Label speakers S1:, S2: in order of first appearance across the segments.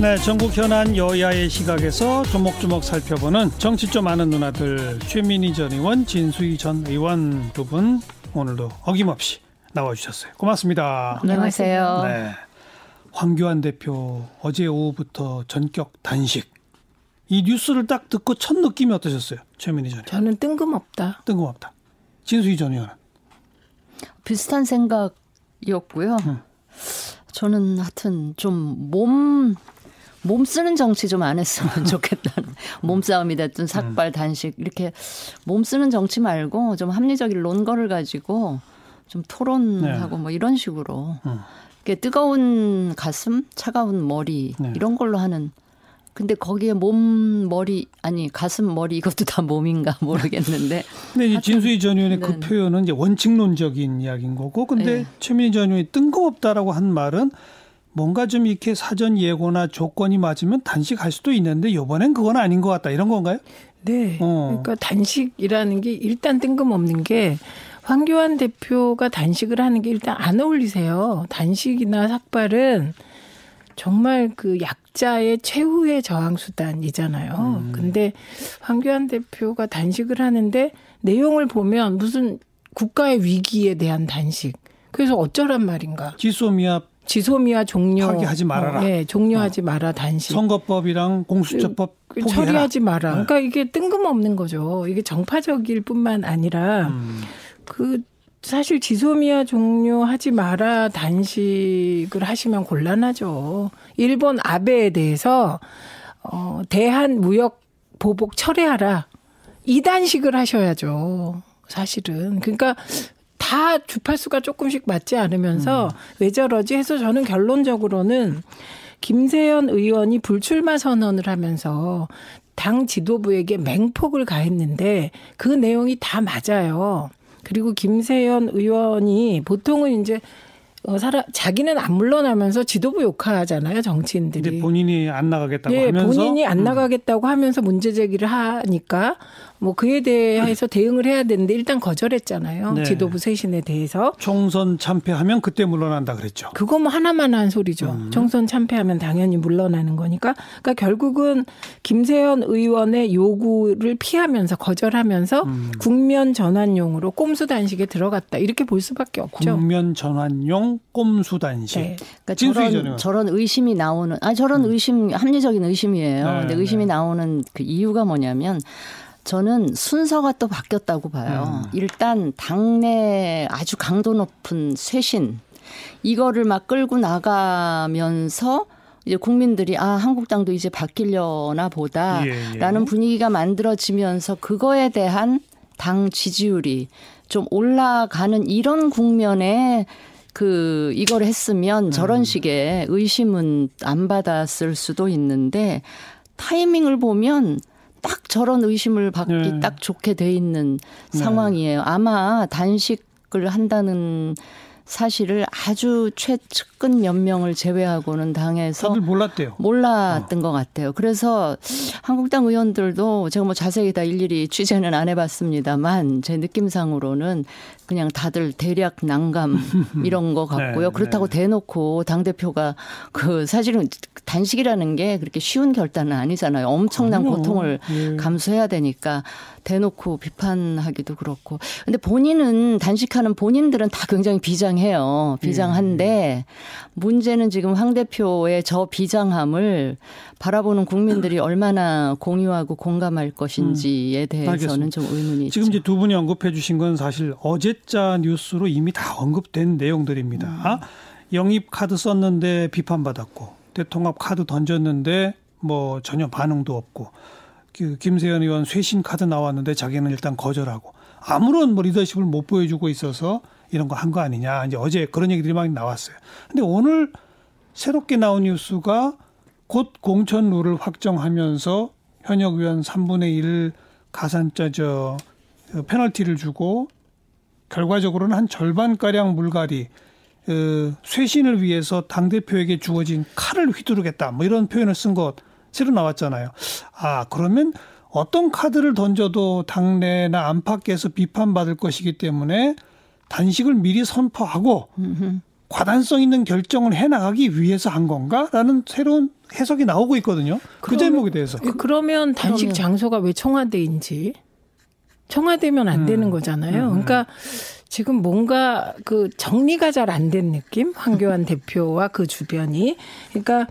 S1: 네, 전국 현안 여야의 시각에서 조목조목 살펴보는 정치 좀 아는 누나들 최민희 전 의원, 진수희 전 의원 두 분 오늘도 어김없이 나와주셨어요. 고맙습니다.
S2: 안녕하세요.
S1: 네, 황교안 대표 어제 오후부터 전격 단식. 이 뉴스를 딱 듣고 첫 느낌이 어떠셨어요, 최민희 전 의원?
S3: 저는 뜬금없다.
S1: 뜬금없다. 진수희 전 의원은
S2: 비슷한 생각이었고요.
S1: 음.
S2: 저는 하여튼 좀 몸, 몸 쓰는 정치 좀 안 했으면 좋겠다는. 몸싸움이 됐든 삭발, 단식, 이렇게 몸 쓰는 정치 말고 좀 합리적인 논거를 가지고 좀 토론하고
S1: 네.
S2: 뭐 이런 식으로.
S1: 음.
S2: 이렇게 뜨거운 가슴, 차가운 머리,
S1: 네.
S2: 이런 걸로 하는. 근데 거기에 몸, 머리, 아니, 가슴, 머리, 이것도 다 몸인가 모르겠는데.
S1: 근데 이제 진수희 전 의원의 그
S2: 네.
S1: 표현은 이제 원칙론적인 이야기인 거고, 근데
S2: 네.
S1: 최민희 전 의원이 뜬금없다라고 한 말은 뭔가 좀 이렇게 사전 예고나 조건이 맞으면 단식할 수도 있는데 이번엔 그건 아닌 것 같다 이런 건가요?
S3: 네.
S1: 어.
S3: 그러니까 단식이라는 게 일단 뜬금없는 게 황교안 대표가 단식을 하는 게 일단 안 어울리세요. 단식이나 삭발은 정말 그 약자의 최후의 저항 수단이잖아요.
S1: 음.
S3: 근데 황교안 대표가 단식을 하는데 내용을 보면 무슨 국가의 위기에 대한 단식. 그래서 어쩌란 말인가?
S1: 지소미아
S3: 지소미아 종료
S1: 파기하지 말아라.
S3: 어, 예, 종료하지 마라 단식.
S1: 선거법이랑 공수처법
S3: 그
S1: 포기해라.
S3: 처리하지 마라.
S1: 네.
S3: 그러니까 이게 뜬금없는 거죠. 이게 정파적일 뿐만 아니라
S1: 음.
S3: 그 사실 지소미아 종료하지 마라 단식을 하시면 곤란하죠. 일본 아베에 대해서 어 대한 무역 보복 철회하라. 이 단식을 하셔야죠. 사실은. 그러니까 다 주파수가 조금씩 맞지 않으면서 왜 저러지 해서 저는 결론적으로는 김세연 의원이 불출마 선언을 하면서 당 지도부에게 맹폭을 가했는데 그 내용이 다 맞아요. 그리고 김세연 의원이 보통은 이제 어, 사람 자기는 안 물러나면서 지도부 욕하잖아요 정치인들이.
S1: 근데 본인이 안 나가겠다고
S3: 예,
S1: 하면서
S3: 본인이 안
S1: 음.
S3: 나가겠다고 하면서 문제 제기를 하니까 뭐 그에 대해서 대응을 해야 되는데 일단 거절했잖아요.
S1: 네.
S3: 지도부 쇄신에 대해서.
S1: 총선 참패하면 그때 물러난다 그랬죠.
S3: 그거 뭐 하나만 한 소리죠.
S1: 음.
S3: 총선 참패하면 당연히 물러나는 거니까. 그러니까 결국은 김세연 의원의 요구를 피하면서 거절하면서
S1: 음.
S3: 국면 전환용으로 꼼수 단식에 들어갔다. 이렇게 볼 수밖에 없죠.
S1: 국면 전환용 꼼수 단식.
S3: 네.
S2: 그러니까 저런. 저런 의심이 나오는 아 저런 의심 합리적인 의심이에요.
S1: 네,
S2: 근데 의심이
S1: 네.
S2: 나오는 그 이유가 뭐냐면 저는 순서가 또 바뀌었다고 봐요.
S1: 음.
S2: 일단 당내 아주 강도 높은 쇄신 이거를 막 끌고 나가면서 이제 국민들이 아 한국당도 이제 바뀌려나
S1: 예,
S2: 보다라는
S1: 예.
S2: 분위기가 만들어지면서 그거에 대한 당 지지율이 좀 올라가는 이런 국면에 그 이걸 했으면 저런 식의 의심은 안 받았을 수도 있는데 타이밍을 보면 딱 저런 의심을 받기
S1: 네.
S2: 딱 좋게 돼 있는 상황이에요. 아마 단식을 한다는 사실을 아주 최측근 몇 명을 제외하고는 당에서
S1: 다들 몰랐대요.
S2: 몰랐던 것 같아요. 그래서 한국당 의원들도 제가 뭐 자세히 다 일일이 취재는 안 해봤습니다만 제 느낌상으로는 그냥 다들 대략 난감 이런 거 같고요.
S1: 네,
S2: 그렇다고
S1: 네.
S2: 대놓고 당 대표가 그 사실은 단식이라는 게 그렇게 쉬운 결단은 아니잖아요. 엄청난
S1: 그럼요.
S2: 고통을
S1: 예.
S2: 감수해야 되니까 대놓고 비판하기도 그렇고. 근데 본인은 단식하는 본인들은 다 굉장히 비장 해요. 비장한데 문제는 지금 황 대표의 저 비장함을 바라보는 국민들이 얼마나 공유하고 공감할 것인지에 대해서는
S1: 알겠습니다.
S2: 좀 의문이
S1: 지금
S2: 있죠.
S1: 이제 두 분이 언급해 주신 건 사실 어제자 뉴스로 이미 다 언급된 내용들입니다. 아, 영입 카드 썼는데 비판받았고 대통합 카드 던졌는데 뭐 전혀 반응도 없고 그 김세현 의원 쇄신 카드 나왔는데 자기는 일단 거절하고 아무런 뭐 리더십을 못 보여주고 있어서 이런 거 한 거 아니냐 이제 어제 그런 얘기들이 막 나왔어요. 근데 오늘 새롭게 나온 뉴스가 곧 공천 룰을 확정하면서 현역 의원 3분의 1 가산자 저 페널티를 주고 결과적으로는 한 절반 가량 물갈이 어, 쇄신을 위해서 당 대표에게 주어진 칼을 휘두르겠다. 뭐 이런 표현을 쓴 것 새로 나왔잖아요. 아, 그러면 어떤 카드를 던져도 당내나 안팎에서 비판받을 것이기 때문에 단식을 미리 선포하고 과단성 있는 결정을 해 나가기 위해서 한 건가라는 새로운 해석이 나오고 있거든요. 그
S3: 그러면-
S1: 대목에 대해서.
S3: 그러면 단식
S2: 그러면-
S3: 장소가 왜 청와대인지 청와대면 안
S1: 음.
S3: 되는 거잖아요. 그러니까 지금 뭔가 그 정리가 잘 안 된 느낌? 황교안 대표와 그 주변이. 그러니까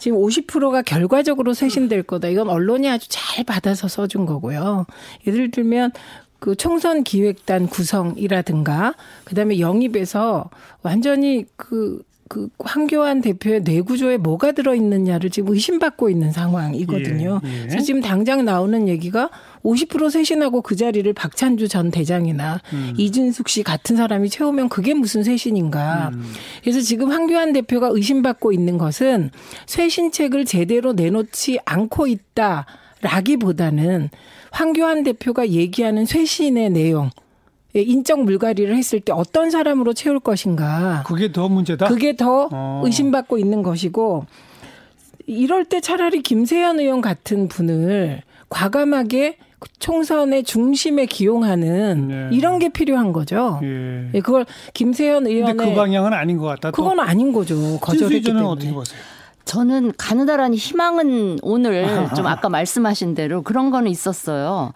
S3: 지금 50%가 결과적으로 쇄신될 거다. 이건 언론이 아주 잘 받아서 써준 거고요. 예를 들면 그 총선 기획단 구성이라든가 그다음에 영입에서 완전히 그그 황교안 대표의 뇌구조에 뭐가 들어있느냐를 지금 의심받고 있는 상황이거든요.
S1: 예, 예.
S3: 그래서 지금 당장 나오는 얘기가 50% 쇄신하고 그 자리를 박찬주 전 대장이나
S1: 음.
S3: 이준숙 씨 같은 사람이 채우면 그게 무슨 쇄신인가. 그래서 지금 황교안 대표가 의심받고 있는 것은 쇄신책을 제대로 내놓지 않고 있다 라기보다는 황교안 대표가 얘기하는 쇄신의 내용, 예, 인적 물갈이를 했을 때 어떤 사람으로 채울 것인가.
S1: 그게 더 문제다.
S3: 그게 더
S1: 어.
S3: 의심받고 있는 것이고 이럴 때 차라리 김세현 의원 같은 분을 과감하게 총선의 중심에 기용하는
S1: 네.
S3: 이런 게 필요한 거죠.
S1: 예.
S3: 예, 그걸 김세현
S1: 근데
S3: 의원의
S1: 그 방향은 아닌 것 같다. 또.
S3: 그건 아닌 거죠. 거절했기 때문에.
S1: 어떻게 보세요?
S2: 저는 가느다란 희망은 오늘 좀 아까 말씀하신 대로 그런 거는 있었어요.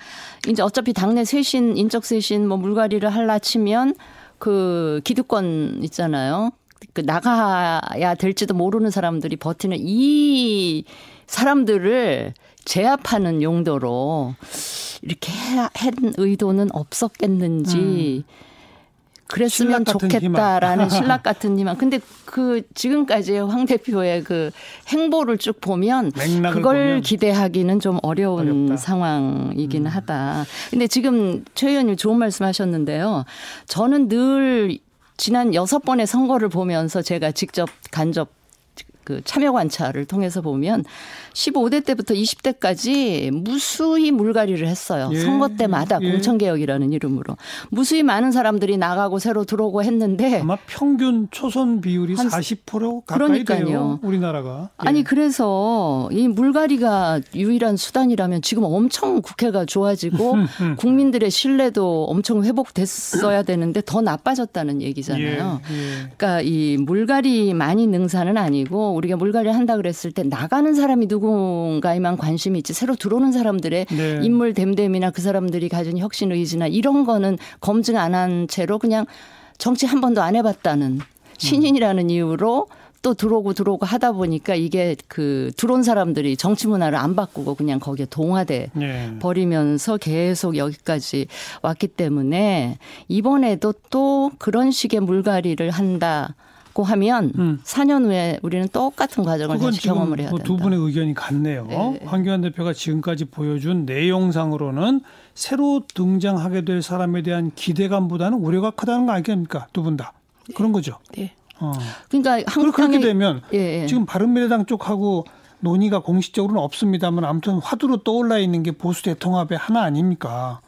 S2: 이제 어차피 당내 쇄신, 인적 쇄신 뭐 물갈이를 할라 치면 그 기득권 있잖아요. 그 나가야 될지도 모르는 사람들이 버티는 이 사람들을 제압하는 용도로 이렇게 한 의도는 없었겠는지 그랬으면 좋겠다라는 신락 같은 희망. 근데 그 지금까지 황 대표의 그 행보를 쭉 보면 그걸
S1: 보면
S2: 기대하기는 좀 어려운
S1: 어렵다. 음.
S2: 상황이긴 하다. 근데 지금 최 의원님 좋은 말씀 하셨는데요. 저는 늘 지난 여섯 번의 선거를 보면서 제가 직접 간접 그 참여 관찰을 통해서 보면 15대 때부터 20대까지 무수히 물갈이를 했어요.
S1: 예,
S2: 선거 때마다
S1: 예.
S2: 공천 개혁이라는 이름으로. 무수히 많은 사람들이 나가고 새로 들어오고 했는데
S1: 아마 평균 초선 비율이 한40% 가까이
S2: 그러니까요.
S1: 우리나라가. 예.
S2: 아니 그래서 이 물갈이가 유일한 수단이라면 지금 엄청 국회가 좋아지고 국민들의 신뢰도 엄청 회복됐어야 되는데 더 나빠졌다는 얘기잖아요.
S1: 예, 예.
S2: 그러니까 이 물갈이 많이 능사는 아니고 우리가 물갈이 한다 그랬을 때 나가는 사람이 누군가에만 관심이 있지 새로 들어오는 사람들의
S1: 네.
S2: 인물 됨됨이나 그 사람들이 가진 혁신 의지나 이런 거는 검증 안 한 채로 그냥 정치 한 번도 안 해봤다는 신인이라는 이유로 또 들어오고 들어오고 하다 보니까 이게 그 들어온 사람들이 정치 문화를 안 바꾸고 그냥 거기에 동화돼
S1: 예.
S2: 버리면서 계속 여기까지 왔기 때문에 이번에도 또 그런 식의 물갈이를 한다 고 하면
S1: 음.
S2: 4년 후에 우리는 똑같은 과정을 다시 경험을 해야
S1: 뭐두
S2: 된다.
S1: 분의 의견이 같네요.
S2: 네.
S1: 황교안 대표가 지금까지 보여준 내용상으로는 새로 등장하게 될 사람에 대한 기대감보다는 우려가 크다는 거 아닙니까? 두 분 다. 그런 거죠.
S3: 네.
S1: 어.
S2: 그러니까
S1: 그렇게
S2: 한국당의
S1: 되면
S2: 예, 예.
S1: 지금 바른미래당 쪽하고 논의가 공식적으로는 없습니다만 아무튼 화두로 떠올라 있는 게 보수 대통합의 하나 아닙니까?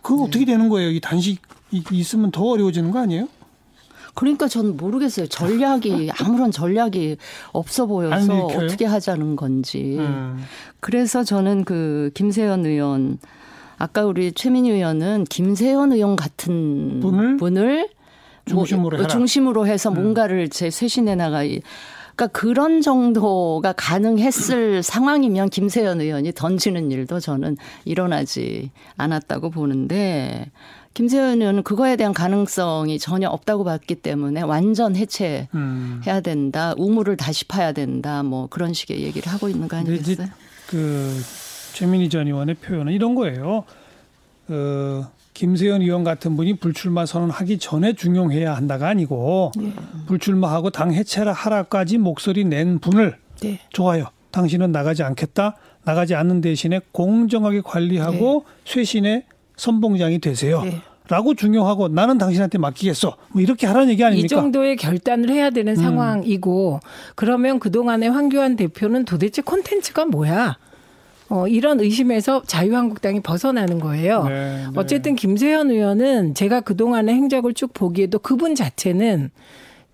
S1: 그거
S2: 네.
S1: 어떻게 되는 거예요? 이 단식 이- 있으면 더 어려워지는 거 아니에요?
S2: 그러니까 저는 모르겠어요. 전략이 아무런 전략이 없어
S1: 안
S2: 보여서? 어떻게 하자는 건지.
S1: 음.
S2: 그래서 저는 그 김세현 의원 아까 우리 최민희 의원은 김세현 의원 같은
S1: 분을
S2: 분을
S1: 중심으로
S2: 뭐
S1: 해라.
S2: 중심으로 해서 뭔가를 제 쇄신해 나가. 그러니까 그런 정도가 가능했을 상황이면 김세현 의원이 던지는 일도 저는 일어나지 않았다고 보는데 김세현 의원은 그거에 대한 가능성이 전혀 없다고 봤기 때문에 완전 해체해야
S1: 음.
S2: 된다. 우물을 다시 파야 된다. 뭐 그런 식의 얘기를 하고 있는 거 아니겠어요?
S1: 그 최민희 전 의원의 표현은 이런 거예요. 어, 김세현 의원 같은 분이 불출마 선언하기 전에 중용해야 한다가 아니고
S3: 네.
S1: 불출마하고 당 해체라 하라까지 목소리 낸 분을
S3: 네.
S1: 좋아요. 당신은 나가지 않겠다. 나가지 않는 대신에 공정하게 관리하고 쇄신의 선봉장이 되세요.
S3: 네.
S1: 라고 중용하고 나는 당신한테 맡기겠어. 뭐 이렇게 하라는 얘기
S3: 이
S1: 아닙니까? 음.
S3: 정도의 결단을 해야 되는 상황이고 그러면 그동안에 황교안 대표는 도대체 콘텐츠가 뭐야? 어, 이런 의심에서 자유한국당이 벗어나는 거예요.
S1: 네, 네.
S3: 어쨌든 김세현 의원은 제가 그동안의 행적을 쭉 보기에도 그분 자체는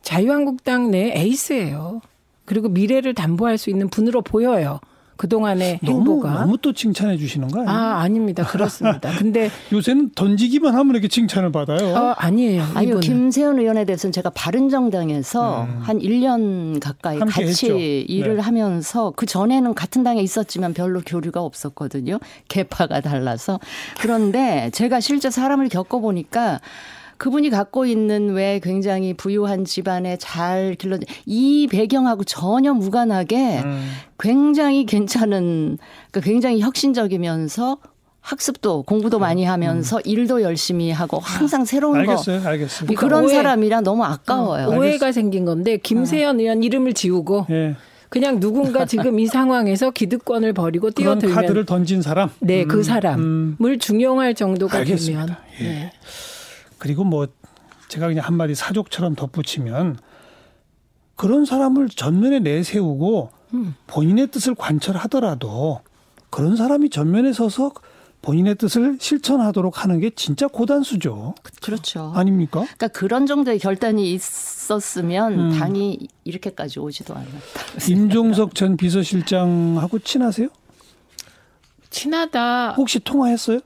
S3: 자유한국당 내 에이스예요. 그리고 미래를 담보할 수 있는 분으로 보여요. 그동안의
S1: 너무
S3: 행보가
S1: 너무 또 칭찬해 주시는 거 아니에요?
S3: 아, 아닙니다. 그렇습니다. 근데
S1: 요새는 던지기만 하면 이렇게 칭찬을 받아요.
S3: 어, 아니에요.
S2: 아니요,
S3: 이분은.
S2: 김세현 의원에 대해서는 제가 바른정당에서 한 1년 가까이
S1: 음.
S2: 같이
S1: 했죠.
S2: 일을
S1: 네.
S2: 하면서 그 전에는 같은 당에 있었지만 별로 교류가 없었거든요. 계파가 달라서. 그런데 제가 실제 사람을 겪어 보니까 그분이 갖고 있는 왜 굉장히 부유한 집안에 잘 길러진 이 배경하고 전혀 무관하게
S1: 음.
S2: 굉장히 괜찮은 그러니까 굉장히 혁신적이면서 학습도 공부도 많이 하면서 일도 열심히 하고 항상 새로운 거
S1: 음. 알겠어요, 알겠어요.
S2: 뭐 그런
S3: 오해.
S2: 사람이라 너무 아까워요.
S3: 오해가 생긴 건데 김세현 의원 이름을 지우고
S1: 예.
S3: 그냥 누군가 지금 이 상황에서 기득권을 버리고 뛰어들면
S1: 카드를 던진 사람.
S3: 네, 그
S1: 음,
S3: 사람을
S1: 음.
S3: 중용할 정도가
S1: 알겠습니다.
S3: 되면
S1: 예.
S3: 네.
S1: 그리고 뭐 제가 그냥 한마디 사족처럼 덧붙이면 그런 사람을 전면에 내세우고
S3: 음.
S1: 본인의 뜻을 관철하더라도 그런 사람이 전면에 서서 본인의 뜻을 실천하도록 하는 게 진짜 고단수죠.
S2: 그렇죠.
S1: 아닙니까?
S2: 그러니까 그런 정도의 결단이 있었으면
S1: 음.
S2: 당이 이렇게까지 오지도 않았다.
S1: 임종석 전 비서실장하고 친하세요?
S3: 친하다.
S1: 혹시 통화했어요?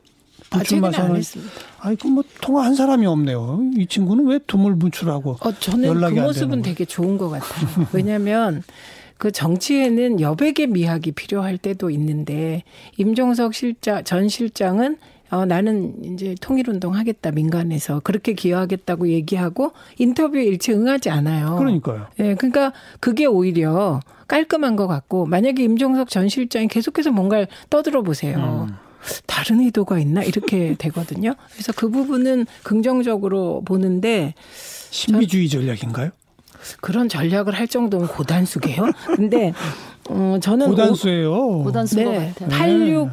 S3: 아,
S1: 선언.
S3: 했습니다.
S1: 아이 그뭐 통화한 사람이 없네요. 이 친구는 왜 두물분출하고
S3: 어, 저는 그
S1: 연락이 안
S3: 모습은 되게 좋은 것 같아요. 왜냐하면 그 정치에는 여백의 미학이 필요할 때도 있는데 임종석 실장 전 실장은 어, 나는 이제 통일운동 하겠다 민간에서 그렇게 기여하겠다고 얘기하고 인터뷰 일체 응하지 않아요.
S1: 그러니까요.
S3: 예, 그러니까 그게 오히려 깔끔한 것 같고 만약에 임종석 전 실장이 계속해서 뭔가를 떠들어 보세요.
S1: 음.
S3: 다른 의도가 있나 이렇게 되거든요. 그래서 그 부분은 긍정적으로 보는데
S1: 신비주의 전략인가요?
S3: 그런 전략을 할 정도면 고단수게요. 근데 어 저는
S1: 고단수예요.
S2: 고단수인 것
S3: 네,
S2: 같아요.
S3: 86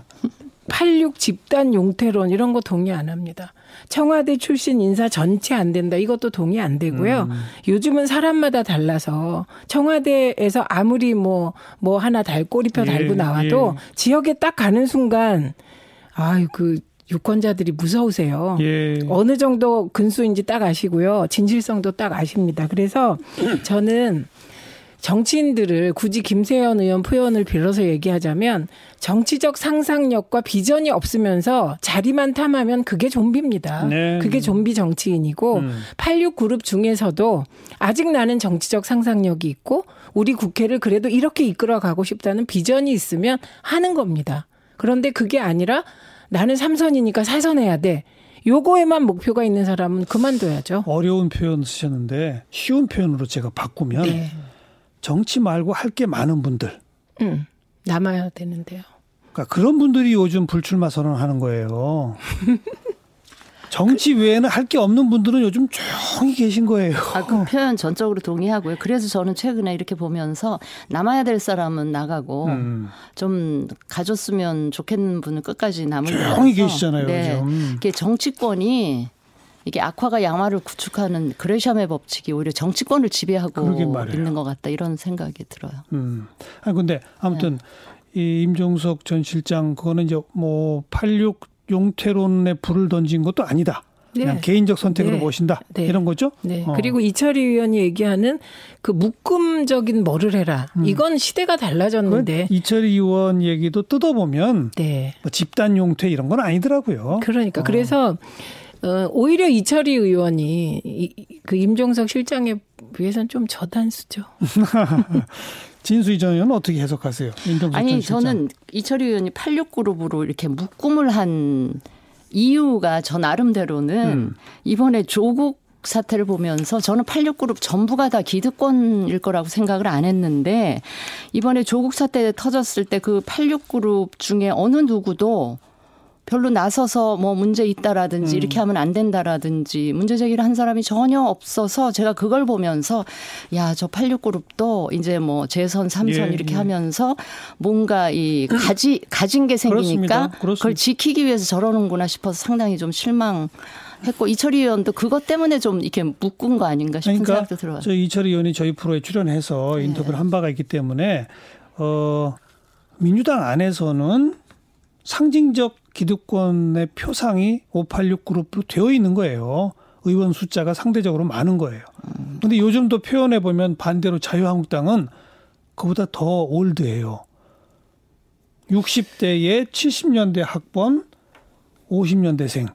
S3: 86 집단 용태론 이런 거 동의 안 합니다. 청와대 출신 인사 전체 안 된다. 이것도 동의 안 되고요.
S1: 음.
S3: 요즘은 사람마다 달라서 청와대에서 아무리 뭐, 뭐 하나 달, 꼬리표
S1: 예,
S3: 달고 나와도
S1: 예.
S3: 지역에 딱 가는 순간, 아유, 그 유권자들이 무서우세요.
S1: 예.
S3: 어느 정도 근수인지 딱 아시고요. 진실성도 딱 아십니다. 그래서 저는 정치인들을 굳이 김세현 의원 표현을 빌어서 얘기하자면 정치적 상상력과 비전이 없으면서 자리만 탐하면 그게 좀비입니다.
S1: 네.
S3: 그게 좀비 정치인이고
S1: 음.
S3: 86 그룹 중에서도 아직 나는 정치적 상상력이 있고 우리 국회를 그래도 이렇게 이끌어 가고 싶다는 비전이 있으면 하는 겁니다. 그런데 그게 아니라 나는 삼선이니까 사선해야 돼. 요거에만 목표가 있는 사람은 그만둬야죠.
S1: 어려운 표현 쓰셨는데 쉬운 표현으로 제가 바꾸면
S3: 네.
S1: 정치 말고 할 게 많은 분들.
S3: 음, 남아야 되는데요.
S1: 그러니까 그런 분들이 요즘 불출마 선언하는 거예요. 정치 외에는 할 게 없는 분들은 요즘 조용히 계신 거예요.
S2: 아, 그 표현 전적으로 동의하고요. 그래서 저는 최근에 이렇게 보면서 남아야 될 사람은 나가고
S1: 음.
S2: 좀 가졌으면 좋겠는 분은 끝까지 남을
S1: 조용히. 계시잖아요,
S2: 네.
S1: 요즘.
S2: 이게 정치권이 이게 악화가 양화를 구축하는 그레샴의 법칙이 오히려 정치권을 지배하고. 있는 것 같다 이런 생각이 들어요.
S1: 음. 아니 근데 아무튼
S2: 네.
S1: 이 임종석 전 실장 그거는 이제 뭐 86 용태론에 불을 던진 것도 아니다. 그냥
S3: 네.
S1: 개인적 선택으로
S3: 네.
S1: 보신다.
S3: 네.
S1: 이런 거죠?
S3: 네.
S1: 어.
S3: 그리고 이철희 의원이 얘기하는 그 묶음적인 뭐를 해라. 이건 시대가
S1: 그
S3: 달라졌는데.
S1: 이철희 의원 얘기도 뜯어보면
S3: 네.
S1: 뭐 집단 용퇴 이런 건 아니더라고요.
S3: 그러니까
S1: 어.
S3: 그래서 어, 오히려 이철희 의원이 이, 이- 그 임종석 실장에 비해서는 좀 저단수죠.
S1: 진수희 전 의원은 어떻게 해석하세요?
S2: 아니. 저는 이철희 의원이 86그룹으로 이렇게 묶음을 한 이유가 저 나름대로는
S1: 음.
S2: 이번에 조국 사태를 보면서 저는 86그룹 전부가 다 기득권일 거라고 생각을 안 했는데 이번에 조국 사태 터졌을 때 그 86그룹 중에 어느 누구도 별로 나서서 뭐 문제 있다라든지
S1: 음.
S2: 이렇게 하면 안 된다라든지 문제 제기를 한 사람이 전혀 없어서 제가 그걸 보면서 야 저 86그룹도 이제 뭐 재선 삼선
S1: 예,
S2: 이렇게
S1: 예.
S2: 하면서 뭔가 이 가지 가진 게
S1: 그렇습니다.
S2: 생기니까
S1: 그렇습니다.
S2: 그걸 지키기 위해서 저러는구나 싶어서 상당히 좀 실망 했고 이철희 의원도 그것 때문에 좀 이렇게 묶은 거 아닌가 싶은
S1: 그러니까
S2: 생각도 들어요.
S1: 저 이철희 의원이 저희 프로에 출연해서
S2: 네.
S1: 인터뷰를 한 바가 있기 때문에 어 민주당 안에서는 상징적 기득권의 표상이 586 그룹으로 되어 있는 거예요. 의원 숫자가 상대적으로 많은 거예요. 근데 요즘도 표현해 보면 반대로 자유한국당은 그보다 더 올드해요. 60대의 70년대 학번 50년대생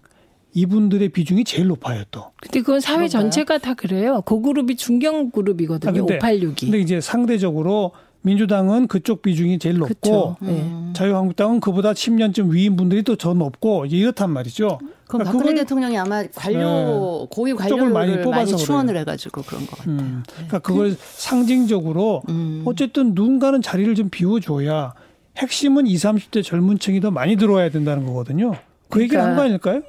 S1: 이분들의 비중이 제일 높아요 또.
S3: 근데 그건 사회
S2: 그런가요?
S3: 전체가 다 그래요. 고그룹이 중견 그룹이거든요.
S1: 아, 근데-
S3: 586이.
S1: 근데 이제 상대적으로 민주당은 그쪽 비중이 제일 높고.
S3: 네.
S2: 음.
S1: 자유한국당은 그보다 10년쯤 위인 분들이 또 더 높고 이렇단 말이죠.
S2: 그럼
S1: 그러니까
S2: 박근혜 대통령이 아마 관료 고위
S1: 쪽을 많이
S2: 관료를 많이,
S1: 뽑아서
S2: 충원을 해가지고 그런 것 같아요.
S1: 음, 그러니까 그걸 상징적으로
S2: 음.
S1: 어쨌든 누군가는 자리를 좀 비워줘야 핵심은 20, 30대 젊은 층이 더 많이 들어와야 된다는 거거든요. 그 얘기를 한 거 아닐까요?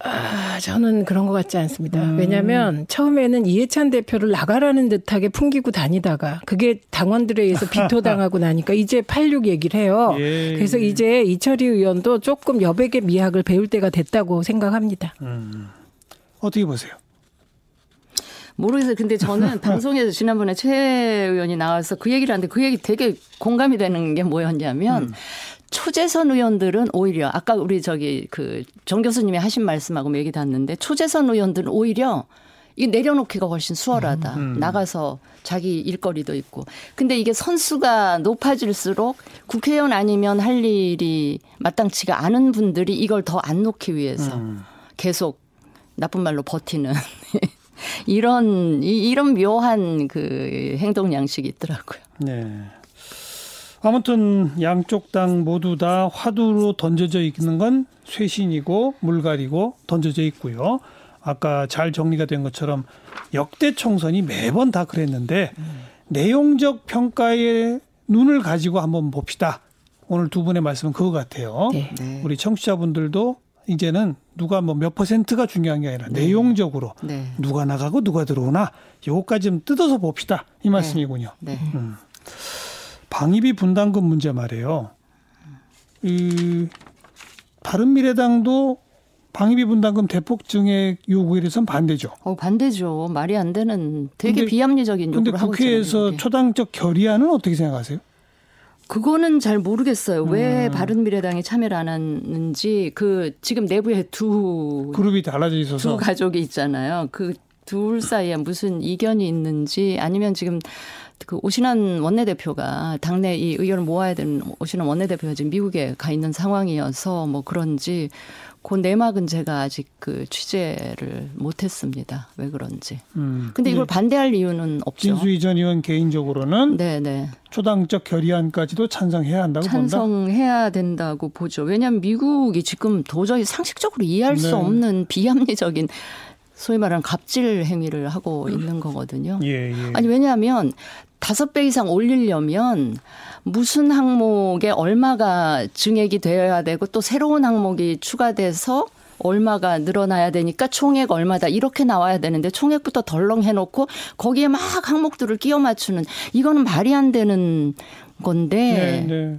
S3: 아, 저는 그런 것 같지 않습니다.
S1: 음.
S3: 왜냐하면 처음에는 이해찬 대표를 나가라는 듯하게 풍기고 다니다가 그게 당원들에 의해서 비토당하고 나니까 이제 86 얘기를 해요.
S1: 예.
S3: 그래서 이제 이철희 의원도 조금 여백의 미학을 배울 때가 됐다고 생각합니다.
S1: 음. 어떻게 보세요?
S2: 모르겠어요. 근데 저는 방송에서 지난번에 최 의원이 나와서 그 얘기를 하는데 그 얘기 되게 공감이 되는 게 뭐였냐면
S1: 음.
S2: 초재선 의원들은 오히려 아까 우리 저기 그 정 교수님이 하신 말씀하고 얘기 닿는데 초재선 의원들은 오히려 이 내려놓기가 훨씬 수월하다.
S1: 음.
S2: 나가서 자기 일거리도 있고. 근데 이게 선수가 높아질수록 국회의원 아니면 할 일이 마땅치가 않은 분들이 이걸 더 안 놓기 위해서
S1: 음.
S2: 계속 나쁜 말로 버티는 이런 이- 이런 묘한 그 행동 양식이 있더라고요.
S1: 네. 아무튼 양쪽 당 모두 다 화두로 던져져 있는 건 쇄신이고 물갈이고 던져져 있고요. 아까 잘 정리가 된 것처럼 역대 총선이 매번 다 그랬는데 내용적 평가에 눈을 가지고 한번 봅시다. 오늘 두 분의 말씀은 그거 같아요.
S3: 네.
S2: 네.
S1: 우리 청취자분들도 이제는 누가 뭐 몇 퍼센트가 중요한 게 아니라 내용적으로
S2: 네.
S1: 누가 나가고 누가 들어오나 요거까지 좀 뜯어서 봅시다. 이 말씀이군요.
S2: 네.
S1: 방위비 분담금 문제 말이에요. 이 바른미래당도 방위비 분담금 대폭 증액 요구에 대해서는 반대죠.
S2: 어, 반대죠. 말이 안 되는 되게
S1: 근데-
S2: 비합리적인 요구를 하고
S1: 국회에서
S2: 있잖아요.
S1: 초당적 결의안은 어떻게 생각하세요?
S2: 그거는 잘 모르겠어요.
S1: 음.
S2: 왜 바른미래당이 참여를 안 하는지 그 지금 내부에 두
S1: 그룹이 달라져 있어서
S2: 두 가족이 있잖아요. 그 둘 사이에 무슨 이견이 있는지 아니면 지금 그 오신환 원내대표가 당내 이 의견을 모아야 되는 오신환 원내대표가 지금 미국에 가 있는 상황이어서 뭐 그런지 그 내막은 제가 아직 그 취재를 못했습니다. 왜 그런지.
S1: 음.
S2: 근데 이걸 반대할 이유는 없죠.
S1: 진수희 전 의원 개인적으로는
S2: 네네.
S1: 초당적 결의안까지도 찬성해야 한다고 본다.
S2: 찬성해야 된다고 보죠. 왜냐하면 미국이 지금 도저히 상식적으로 이해할 수
S1: 네.
S2: 없는 비합리적인 소위 말하는 갑질 행위를 하고 있는 거거든요.
S1: 예, 예.
S2: 아니 왜냐하면 다섯 배 이상 올리려면 무슨 항목에 얼마가 증액이 되어야 되고 또 새로운 항목이 추가돼서 얼마가 늘어나야 되니까 총액 얼마다 이렇게 나와야 되는데 총액부터 덜렁 해놓고 거기에 막 항목들을 끼워 맞추는 이거는 말이 안 되는 건데
S1: 네, 네.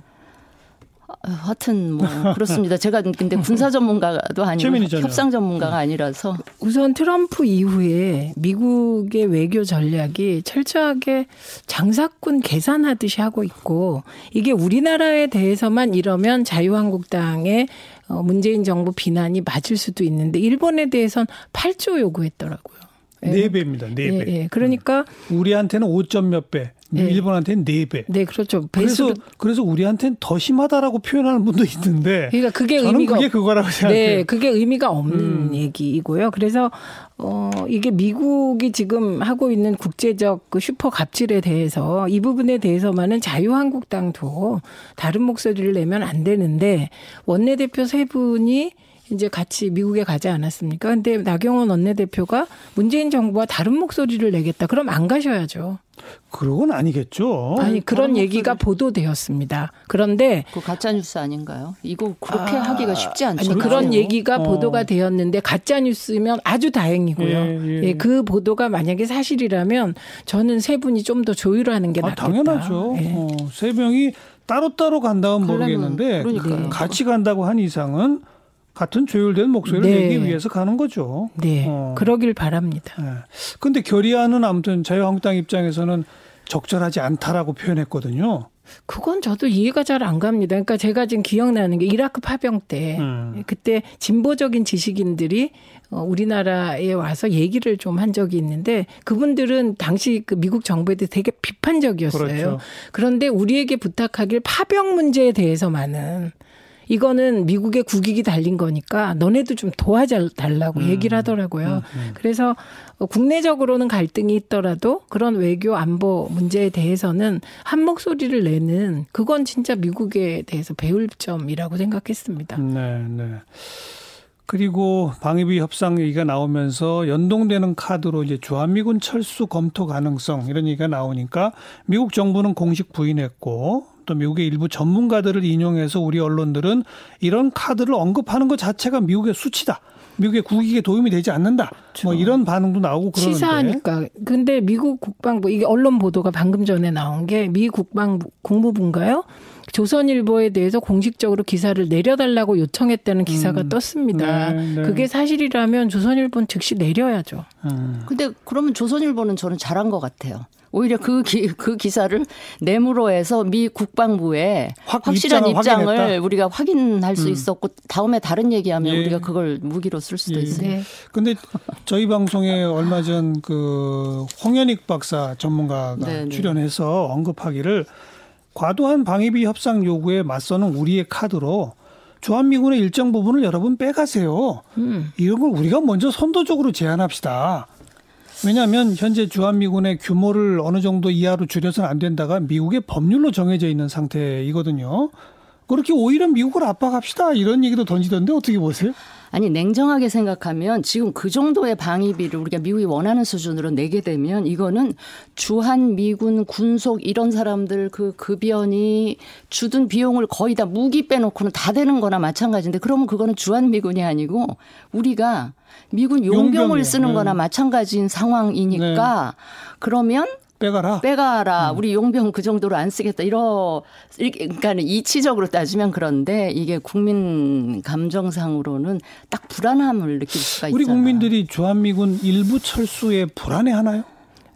S2: 아, 하여튼 뭐 그렇습니다. 제가 근데 군사 전문가도 아니고 협상 전문가가 아니라서
S3: 우선 트럼프 이후에 미국의 외교 전략이 철저하게 장사꾼 계산하듯이 하고 있고 이게 우리나라에 대해서만 이러면 자유한국당의 어, 문재인 정부 비난이 맞을 수도 있는데 일본에 대해선 8조 요구했더라고요. 예.
S1: 네 배입니다. 네
S3: 예,
S1: 배.
S3: 예. 그러니까
S1: 우리한테는 5점 몇 배,
S3: 예.
S1: 일본한테는 네 배.
S3: 네 그렇죠.
S1: 그래서
S3: 배수로
S1: 그래서 우리한테는 더 심하다라고 표현하는 분도 있는데
S3: 그러니까 그게 의미가
S1: 그게 그거라고 생각해요.
S3: 네, 그게 의미가 없는
S1: 음.
S3: 얘기이고요. 그래서 어 이게 미국이 지금 하고 있는 국제적 그 슈퍼 갑질에 대해서 이 부분에 대해서만은 자유한국당도 다른 목소리를 내면 안 되는데 원내대표 세 분이 이제 같이 미국에 가지 않았습니까? 근데 나경원 원내대표가 문재인 정부와 다른 목소리를 내겠다. 그럼 안 가셔야죠.
S1: 그건 아니겠죠.
S3: 아니 그런 얘기가
S2: 목소리.
S3: 보도되었습니다. 그런데
S2: 그 가짜 뉴스 아닌가요? 이거 그렇게
S3: 아,
S2: 하기가 쉽지 않죠.
S3: 아니, 그런 얘기가
S1: 어.
S3: 보도가 되었는데 가짜 뉴스면 아주 다행이고요.
S1: 예, 예.
S3: 예, 그 보도가 만약에 사실이라면 저는 세 분이 좀 더 조율하는 게
S1: 아,
S3: 낫겠다.
S1: 당연하죠.
S3: 예.
S1: 어, 세 명이 따로따로 간다면 모르겠는데
S2: 그러니까요.
S1: 같이 간다고 한 이상은 같은 조율된 목소리를
S3: 네.
S1: 내기 위해서 가는 거죠.
S3: 네,
S1: 어.
S3: 그러길 바랍니다.
S1: 예. 근데 결의안은 아무튼 자유한국당 입장에서는 적절하지 않다라고 표현했거든요.
S3: 그건 저도 이해가 잘 안 갑니다. 그러니까 제가 지금 기억나는 게 이라크 파병 때
S1: 음.
S3: 그때 진보적인 지식인들이 어, 우리나라에 와서 얘기를 좀 한 적이 있는데 그분들은 당시 그 미국 정부에 대해 되게 비판적이었어요.
S1: 그렇죠.
S3: 그런데 우리에게 부탁하길 파병 문제에 대해서만은 이거는 미국의 국익이 달린 거니까 너네도 좀 도와달라고
S1: 음.
S3: 얘기를 하더라고요. 그래서 어, 국내적으로는 갈등이 있더라도 그런 외교 안보 문제에 대해서는 한 목소리를 내는 그건 진짜 미국에 대해서 배울 점이라고 생각했습니다.
S1: 네, 네. 그리고 방위비 협상 얘기가 나오면서 연동되는 카드로 이제 주한미군 철수 검토 가능성 이런 얘기가 나오니까 미국 정부는 공식 부인했고 또 미국의 일부 전문가들을 인용해서 우리 언론들은 이런 카드를 언급하는 것 자체가 미국의 수치다. 미국의 국익에 도움이 되지 않는다. 뭐 이런 반응도 나오고 그러는데.
S3: 시사하니까. 근데 미국 국방부 이게 언론 보도가 방금 전에 나온 게 미 국방부 국무부인가요? 조선일보에 대해서 공식적으로 기사를 내려달라고 요청했다는 기사가
S1: 음.
S3: 떴습니다.
S1: 네, 네.
S3: 그게 사실이라면 조선일보는 즉시 내려야죠.
S1: 음.
S2: 근데 그러면 조선일보는 저는 잘한 것 같아요. 오히려 그, 기, 그 기사를 내무로 해서 미 국방부에
S1: 확
S2: 확실한
S1: 입장을
S2: 입장을? 우리가 확인할 수
S1: 음.
S2: 있었고 다음에 다른 얘기하면
S1: 예.
S2: 우리가 그걸 무기로 쓸 수도
S1: 예.
S2: 있어요.
S3: 네.
S1: 근데 저희 방송에 얼마 전 그 홍현익 박사 전문가가
S2: 네, 네.
S1: 출연해서 언급하기를 과도한 방위비 협상 요구에 맞서는 우리의 카드로 주한미군의 일정 부분을 여러분 빼가세요.
S3: 음.
S1: 이런 걸 우리가 먼저 선도적으로 제안합시다. 왜냐하면 현재 주한미군의 규모를 어느 정도 이하로 줄여서는 안 된다가 미국의 법률로 정해져 있는 상태이거든요. 그렇게 오히려 미국을 압박합시다 이런 얘기도 던지던데 어떻게 보세요?
S2: 아니 냉정하게 생각하면 지금 그 정도의 방위비를 우리가 미국이 원하는 수준으로 내게 되면 이거는 주한 미군 군속 이런 사람들 그 급여니 주둔 비용을 거의 다 무기 빼놓고는 다 되는 거나 마찬가지인데 그러면 그거는 주한 미군이 아니고 우리가 미군 용병을
S1: 용병이에요.
S2: 쓰는
S1: 네.
S2: 거나 마찬가지인 상황이니까 그러면
S1: 빼가라.
S2: 빼가라. 우리 용병 그 정도로 안 쓰겠다. 이러, 이렇게, 그러니까 이치적으로 따지면 그런데 이게 국민 감정상으로는 딱 불안함을 느낄 수가 있잖아요.
S1: 우리 국민들이 주한미군 일부 철수에 불안해 하나요?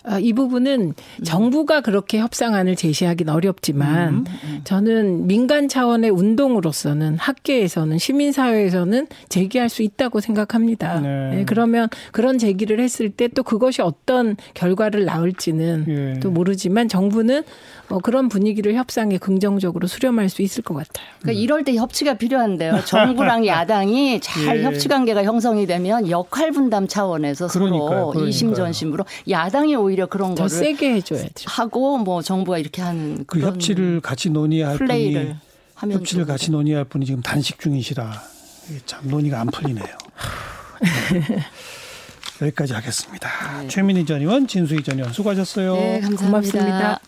S3: 아, 이 부분은 정부가 그렇게 협상안을 제시하긴 어렵지만 저는 민간 차원의 운동으로서는 학계에서는 시민사회에서는 제기할 수 있다고 생각합니다.
S1: 네.
S3: 네, 그러면 그런 제기를 했을 때 또 그것이 어떤 결과를 낳을지는
S1: 예.
S3: 또 모르지만 정부는 어, 그런 분위기를 협상에 긍정적으로 수렴할 수 있을 것 같아요.
S2: 그러니까 이럴 때 협치가 필요한데요. 정부랑 야당이 잘
S1: 예.
S2: 협치 관계가 형성이 되면 역할 분담 차원에서
S1: 그러니까요,
S2: 서로
S1: 그러니까요.
S2: 이심전심으로 야당이 오히려 그런
S3: 더
S2: 거를
S3: 세게 해줘야 죠.
S2: 하고 뭐 정부가 이렇게 하는
S1: 그 협치를 같이 논의할 분이
S2: 플레이를 하면
S1: 협치를
S2: 좀
S1: 같이 논의할 분이 지금 단식 중이시라 참 논의가 안 풀리네요. 네. 여기까지 하겠습니다. 최민희 전 의원, 진수희 전 의원 수고하셨어요.
S2: 네, 감사합니다.
S3: 고맙습니다.